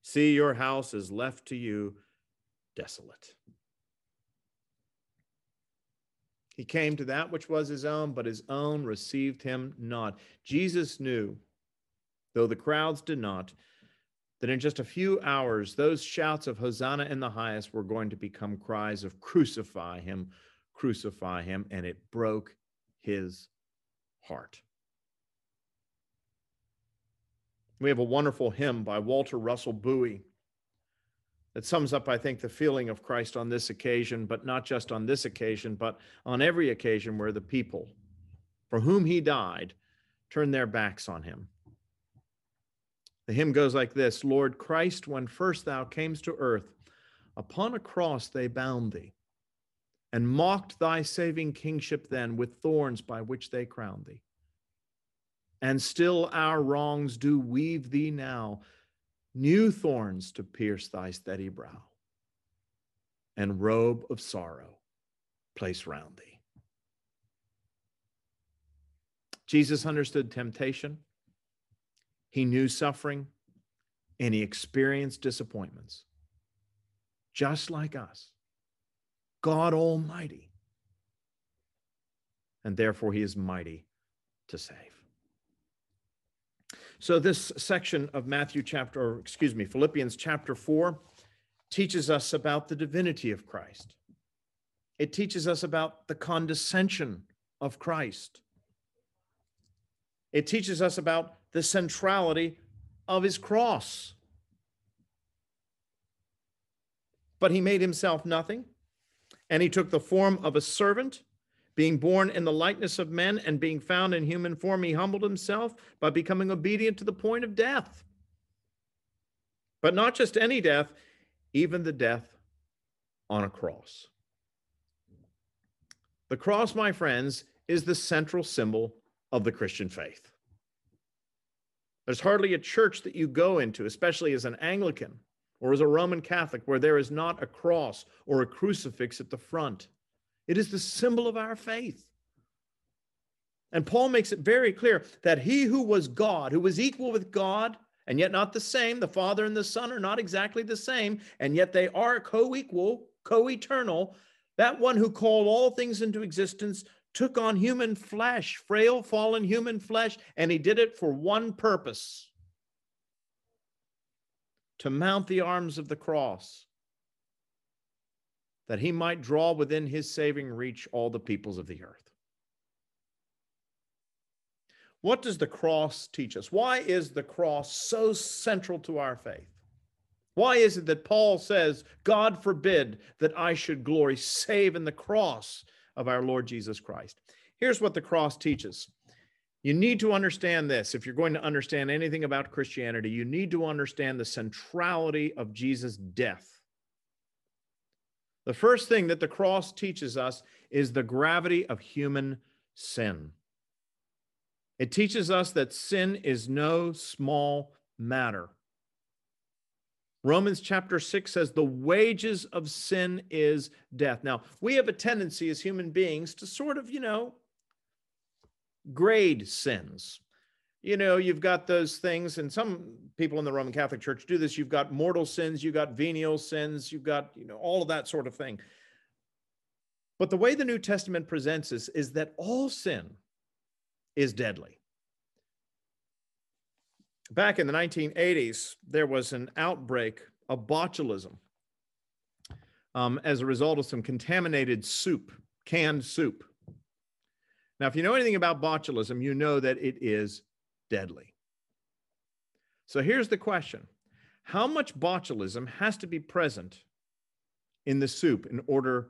See, your house is left to you desolate. He came to that which was his own, but his own received him not. Jesus knew, though the crowds did not, that in just a few hours, those shouts of Hosanna in the highest were going to become cries of crucify him, crucify him, and it broke his heart. We have a wonderful hymn by Walter Russell Bowie that sums up, I think, the feeling of Christ on this occasion, but not just on this occasion, but on every occasion where the people for whom he died turn their backs on him. The hymn goes like this Lord Christ, when first thou camest to earth, upon a cross they bound thee, and mocked thy saving kingship then with thorns by which they crowned thee. And still our wrongs do weave thee now, new thorns to pierce thy steady brow, and robe of sorrow place round thee. Jesus understood temptation, he knew suffering, and he experienced disappointments, just like us. God Almighty. And therefore, he is mighty to save. So, this section of Matthew chapter, or excuse me, Philippians chapter 4 teaches us about the divinity of Christ. It teaches us about the condescension of Christ. It teaches us about the centrality of his cross. But he made himself nothing, and he took the form of a servant, being born in the likeness of men and being found in human form, he humbled himself by becoming obedient to the point of death. But not just any death, even the death on a cross. The cross, my friends, is the central symbol of the Christian faith. There's hardly a church that you go into, especially as an Anglican or as a Roman Catholic, where there is not a cross or a crucifix at the front. It is the symbol of our faith. And Paul makes it very clear that he who was God, who was equal with God, and yet not the same, the Father and the Son are not exactly the same, and yet they are co equal, co eternal. That one who called all things into existence took on human flesh, frail, fallen human flesh, and he did it for one purpose to mount the arms of the cross, that he might draw within his saving reach all the peoples of the earth. What does the cross teach us? Why is the cross so central to our faith? Why is it that Paul says, God forbid that I should glory save in the cross of our Lord Jesus Christ? Here's what the cross teaches. You need to understand this. If you're going to understand anything about Christianity, you need to understand the centrality of Jesus' death. The first thing that the cross teaches us is the gravity of human sin. It teaches us that sin is no small matter. Romans chapter 6 says the wages of sin is death. Now, we have a tendency as human beings to sort of, you know, grade sins. You know, you've got those things, and some people in the Roman Catholic Church do this. You've got mortal sins, you've got venial sins, you've got, you know, all of that sort of thing. But the way the New Testament presents this is that all sin is deadly. Back in the 1980s, there was an outbreak of botulism um, as a result of some contaminated soup, canned soup. Now, if you know anything about botulism, you know that it is deadly. So here's the question How much botulism has to be present in the soup in order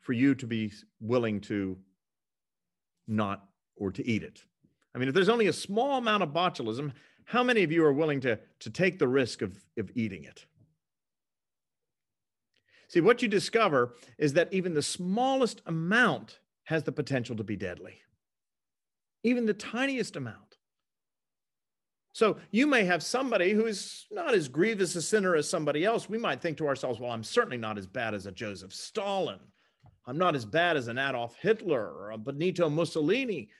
for you to be willing to not or to eat it? I mean, if there's only a small amount of botulism, how many of you are willing to, to take the risk of, of eating it? See, what you discover is that even the smallest amount has the potential to be deadly, even the tiniest amount. So you may have somebody who's not as grievous a sinner as somebody else. We might think to ourselves, well, I'm certainly not as bad as a Joseph Stalin. I'm not as bad as an Adolf Hitler or a Benito Mussolini.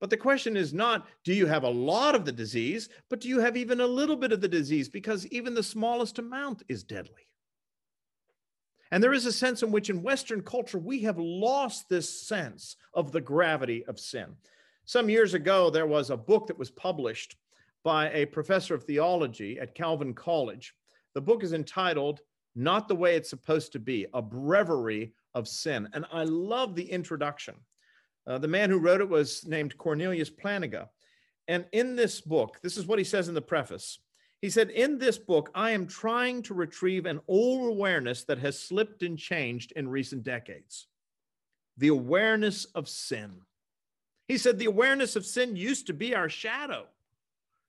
But the question is not, do you have a lot of the disease, but do you have even a little bit of the disease? Because even the smallest amount is deadly. And there is a sense in which in Western culture, we have lost this sense of the gravity of sin. Some years ago, there was a book that was published by a professor of theology at Calvin College. The book is entitled Not the Way It's Supposed to Be A Breviary of Sin. And I love the introduction. Uh, the man who wrote it was named Cornelius Plantinga. And in this book, this is what he says in the preface. He said, In this book, I am trying to retrieve an old awareness that has slipped and changed in recent decades the awareness of sin. He said, The awareness of sin used to be our shadow.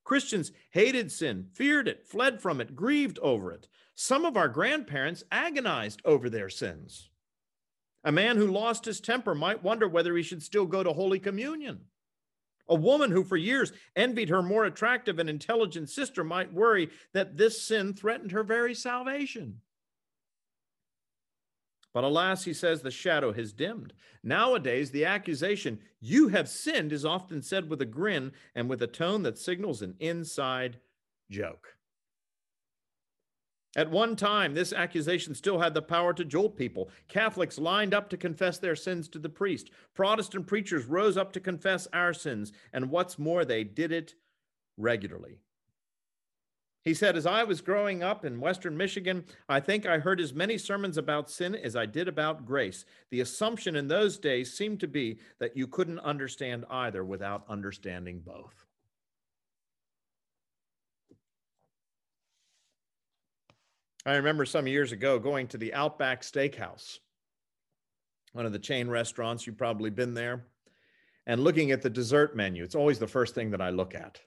Christians hated sin, feared it, fled from it, grieved over it. Some of our grandparents agonized over their sins. A man who lost his temper might wonder whether he should still go to Holy Communion. A woman who for years envied her more attractive and intelligent sister might worry that this sin threatened her very salvation. But alas, he says, the shadow has dimmed. Nowadays, the accusation, you have sinned, is often said with a grin and with a tone that signals an inside joke. At one time, this accusation still had the power to jolt people. Catholics lined up to confess their sins to the priest. Protestant preachers rose up to confess our sins. And what's more, they did it regularly. He said, As I was growing up in Western Michigan, I think I heard as many sermons about sin as I did about grace. The assumption in those days seemed to be that you couldn't understand either without understanding both. I remember some years ago going to the Outback Steakhouse, one of the chain restaurants. You've probably been there, and looking at the dessert menu. It's always the first thing that I look at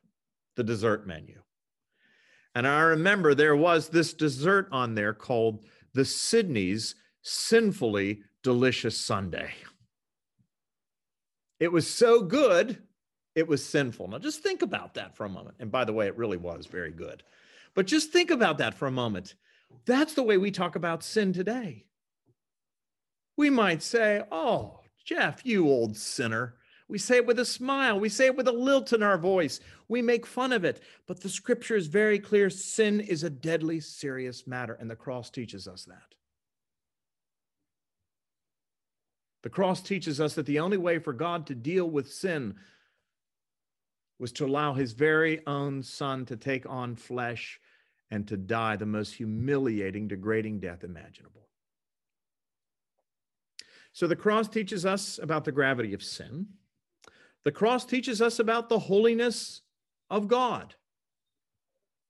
the dessert menu. And I remember there was this dessert on there called the Sydney's Sinfully Delicious Sundae. It was so good, it was sinful. Now, just think about that for a moment. And by the way, it really was very good. But just think about that for a moment. That's the way we talk about sin today. We might say, Oh, Jeff, you old sinner. We say it with a smile. We say it with a lilt in our voice. We make fun of it. But the scripture is very clear sin is a deadly serious matter, and the cross teaches us that. The cross teaches us that the only way for God to deal with sin was to allow his very own son to take on flesh and to die the most humiliating, degrading death imaginable. So the cross teaches us about the gravity of sin. The cross teaches us about the holiness of God.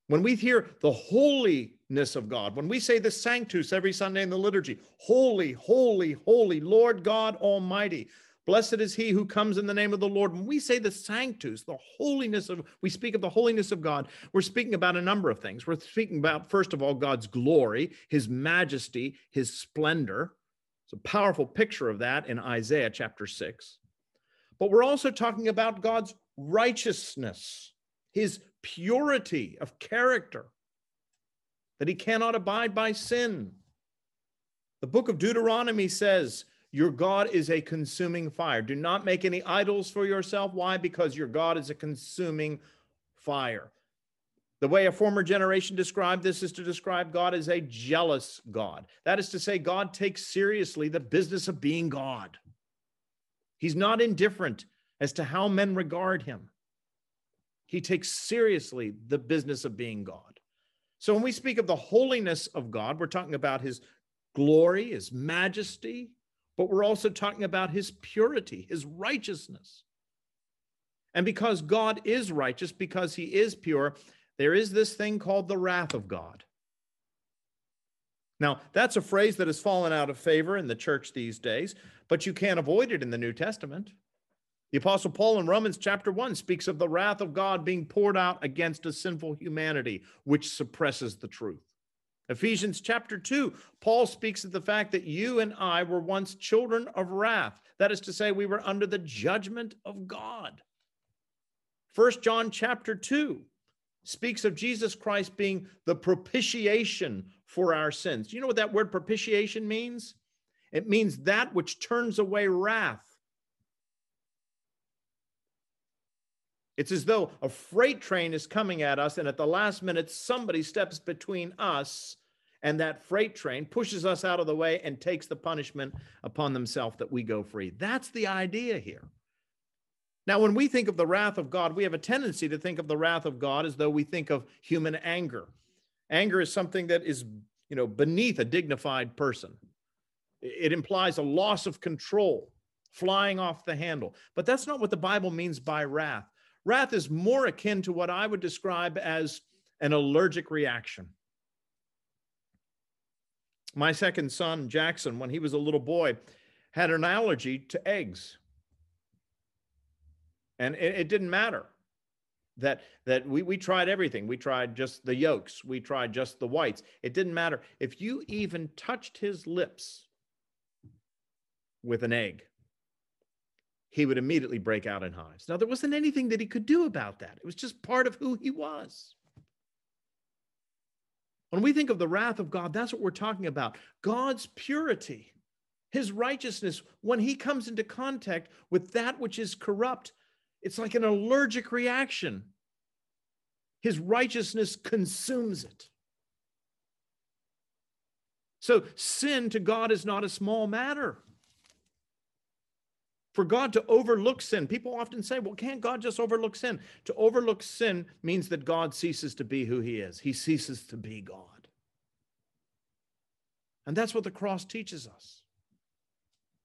When we hear the holiness of God, when we say the Sanctus every Sunday in the liturgy, holy, holy, holy, Lord God Almighty, blessed is he who comes in the name of the Lord. When we say the Sanctus, the holiness of, we speak of the holiness of God, we're speaking about a number of things. We're speaking about, first of all, God's glory, his majesty, his splendor. It's a powerful picture of that in Isaiah chapter 6 but we're also talking about God's righteousness, his purity of character, that he cannot abide by sin. The book of Deuteronomy says, Your God is a consuming fire. Do not make any idols for yourself. Why? Because your God is a consuming fire. The way a former generation described this is to describe God as a jealous God. That is to say, God takes seriously the business of being God. He's not indifferent as to how men regard him. He takes seriously the business of being God. So when we speak of the holiness of God, we're talking about his glory, his majesty, but we're also talking about his purity, his righteousness. And because God is righteous, because he is pure, there is this thing called the wrath of God. Now, that's a phrase that has fallen out of favor in the church these days, but you can't avoid it in the New Testament. The Apostle Paul in Romans chapter 1 speaks of the wrath of God being poured out against a sinful humanity, which suppresses the truth. Ephesians chapter 2, Paul speaks of the fact that you and I were once children of wrath. That is to say, we were under the judgment of God. First John chapter 2 speaks of Jesus Christ being the propitiation for our sins. Do you know what that word propitiation means? It means that which turns away wrath. It's as though a freight train is coming at us, and at the last minute, somebody steps between us and that freight train, pushes us out of the way, and takes the punishment upon themselves that we go free. That's the idea here. Now, when we think of the wrath of God, we have a tendency to think of the wrath of God as though we think of human anger. Anger is something that is, you know, beneath a dignified person. It implies a loss of control, flying off the handle. But that's not what the Bible means by wrath. Wrath is more akin to what I would describe as an allergic reaction. My second son, Jackson, when he was a little boy, had an allergy to eggs. And it, didn't matter that that we, we tried everything. We tried just the yolks. We tried just the whites. It didn't matter. If you even touched his lips with an egg he would immediately break out in hives. Now there wasn't anything that he could do about that. It was just part of who he was. When we think of the wrath of god that's what we're talking about. God's purity His righteousness, when he comes into contact with that which is corrupt, it's like an allergic reaction. His righteousness consumes it. So, sin to God is not a small matter. For God to overlook sin, people often say, well, can't God just overlook sin? To overlook sin means that God ceases to be who he is, he ceases to be God. And that's what the cross teaches us.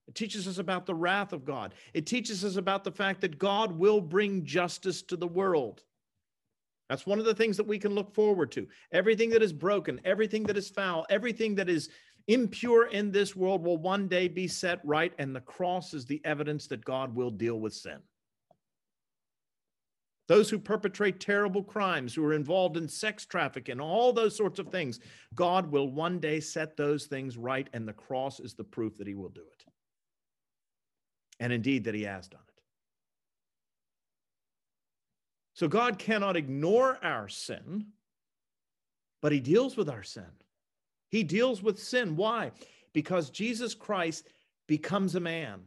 It teaches us about the wrath of God. It teaches us about the fact that God will bring justice to the world. That's one of the things that we can look forward to. Everything that is broken, everything that is foul, everything that is impure in this world will one day be set right, and the cross is the evidence that God will deal with sin. Those who perpetrate terrible crimes, who are involved in sex trafficking, all those sorts of things, God will one day set those things right, and the cross is the proof that He will do it and indeed that he has done it. So God cannot ignore our sin, but he deals with our sin. He deals with sin. Why? Because Jesus Christ becomes a man.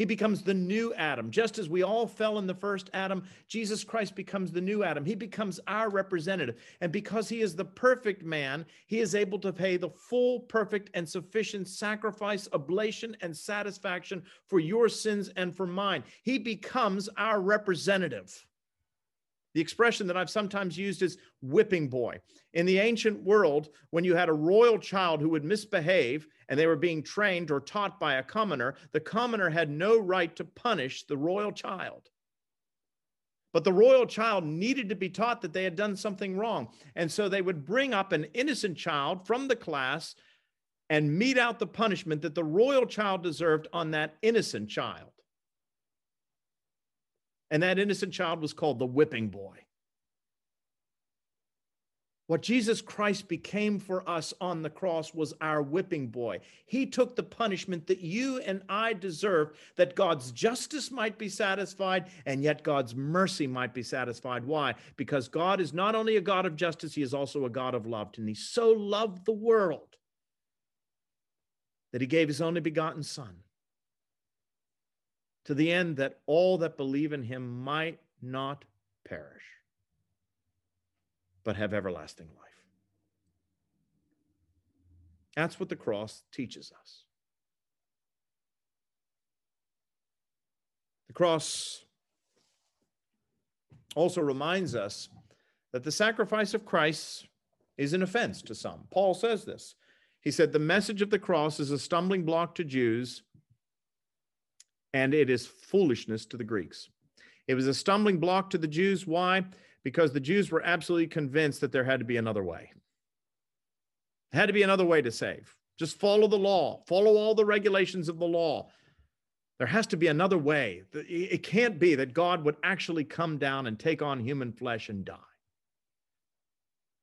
He becomes the new Adam. Just as we all fell in the first Adam, Jesus Christ becomes the new Adam. He becomes our representative. And because he is the perfect man, he is able to pay the full, perfect, and sufficient sacrifice, oblation, and satisfaction for your sins and for mine. He becomes our representative. The expression that I've sometimes used is whipping boy. In the ancient world, when you had a royal child who would misbehave and they were being trained or taught by a commoner, the commoner had no right to punish the royal child. But the royal child needed to be taught that they had done something wrong. And so they would bring up an innocent child from the class and mete out the punishment that the royal child deserved on that innocent child. And that innocent child was called the whipping boy. What Jesus Christ became for us on the cross was our whipping boy. He took the punishment that you and I deserve, that God's justice might be satisfied, and yet God's mercy might be satisfied. Why? Because God is not only a God of justice, He is also a God of love. And He so loved the world that He gave His only begotten Son to the end that all that believe in him might not perish, but have everlasting life. That's what the cross teaches us. The cross also reminds us that the sacrifice of Christ is an offense to some. Paul says this. He said, The message of the cross is a stumbling block to Jews and it is foolishness to the Greeks. It was a stumbling block to the Jews. Why? Because the Jews were absolutely convinced that there had to be another way. There had to be another way to save. Just follow the law, follow all the regulations of the law. There has to be another way. It can't be that God would actually come down and take on human flesh and die.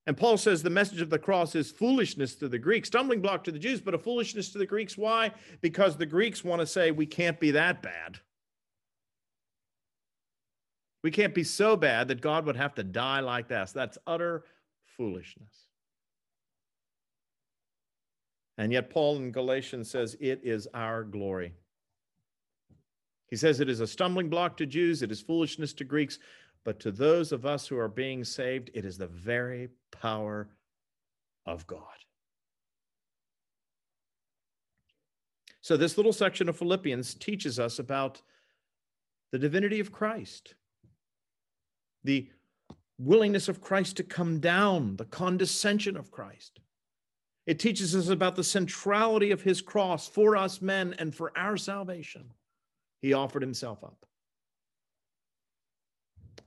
And Paul says the message of the cross is foolishness to the Greeks, stumbling block to the Jews, but a foolishness to the Greeks. Why? Because the Greeks want to say we can't be that bad. We can't be so bad that God would have to die like this. That's utter foolishness. And yet, Paul in Galatians says it is our glory. He says it is a stumbling block to Jews, it is foolishness to Greeks, but to those of us who are being saved, it is the very power of God. So, this little section of Philippians teaches us about the divinity of Christ, the willingness of Christ to come down, the condescension of Christ. It teaches us about the centrality of his cross for us men and for our salvation. He offered himself up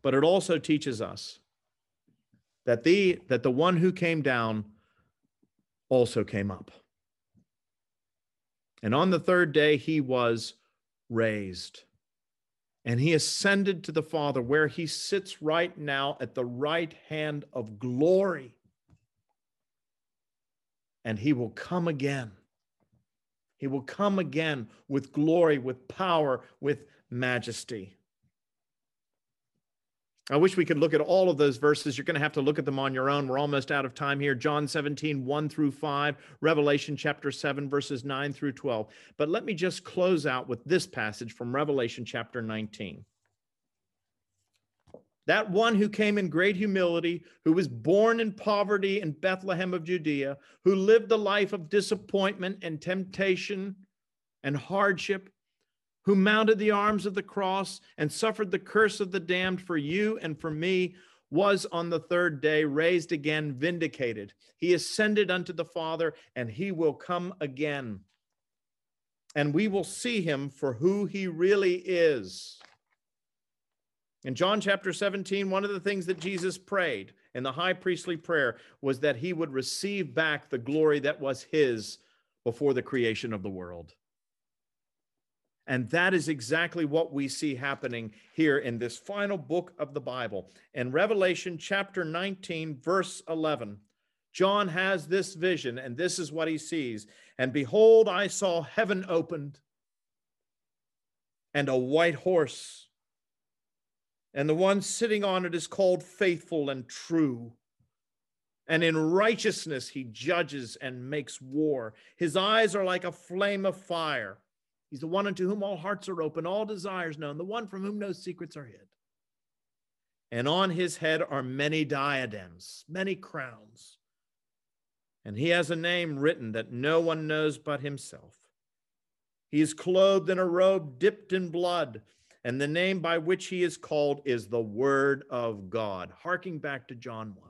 but it also teaches us that the that the one who came down also came up. And on the third day he was raised. And he ascended to the Father, where he sits right now at the right hand of glory. And he will come again. He will come again with glory, with power, with majesty. I wish we could look at all of those verses. You're going to have to look at them on your own. We're almost out of time here. John 17, 1 through 5, Revelation chapter 7, verses 9 through 12. But let me just close out with this passage from Revelation chapter 19. That one who came in great humility, who was born in poverty in Bethlehem of Judea, who lived a life of disappointment and temptation and hardship, who mounted the arms of the cross and suffered the curse of the damned for you and for me, was on the third day raised again, vindicated. He ascended unto the Father, and he will come again. And we will see him for who he really is. In John chapter 17, one of the things that Jesus prayed in the high priestly prayer was that he would receive back the glory that was his before the creation of the world. And that is exactly what we see happening here in this final book of the Bible. In Revelation chapter 19, verse 11, John has this vision, and this is what he sees. And behold, I saw heaven opened, and a white horse. And the one sitting on it is called faithful and true. And in righteousness he judges and makes war. His eyes are like a flame of fire He's the one unto whom all hearts are open, all desires known, the one from whom no secrets are hid. And on his head are many diadems, many crowns. And he has a name written that no one knows but himself. He is clothed in a robe dipped in blood, and the name by which he is called is the Word of God, harking back to John 1.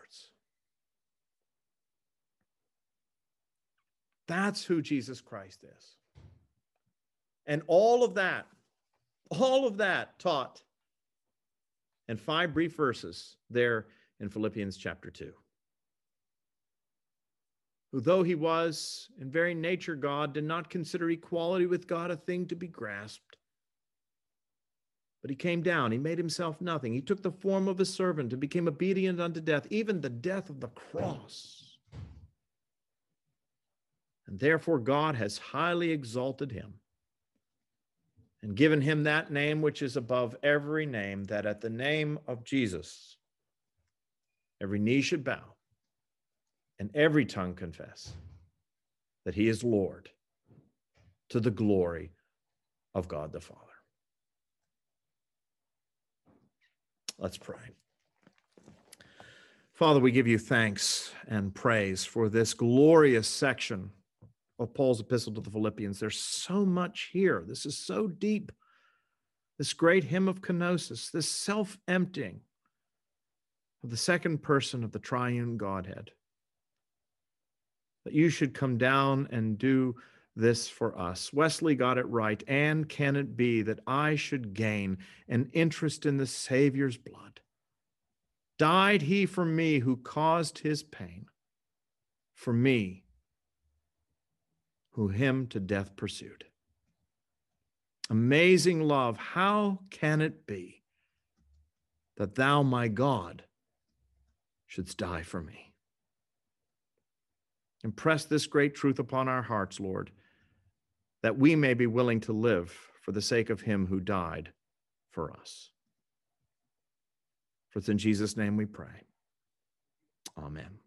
That's who Jesus Christ is. And all of that, all of that taught in five brief verses there in Philippians chapter 2. Who, though he was in very nature God, did not consider equality with God a thing to be grasped. But he came down, he made himself nothing. He took the form of a servant and became obedient unto death, even the death of the cross. And therefore, God has highly exalted him and given him that name which is above every name, that at the name of Jesus, every knee should bow and every tongue confess that he is Lord to the glory of God the Father. Let's pray. Father, we give you thanks and praise for this glorious section of Paul's epistle to the Philippians. There's so much here. This is so deep. This great hymn of kenosis, this self emptying of the second person of the triune Godhead. That you should come down and do this for us. Wesley got it right. And can it be that I should gain an interest in the Savior's blood? Died he for me who caused his pain, for me who him to death pursued. Amazing love, how can it be that thou, my God, shouldst die for me? Impress this great truth upon our hearts, Lord, that we may be willing to live for the sake of him who died for us. For it's in Jesus' name we pray. Amen.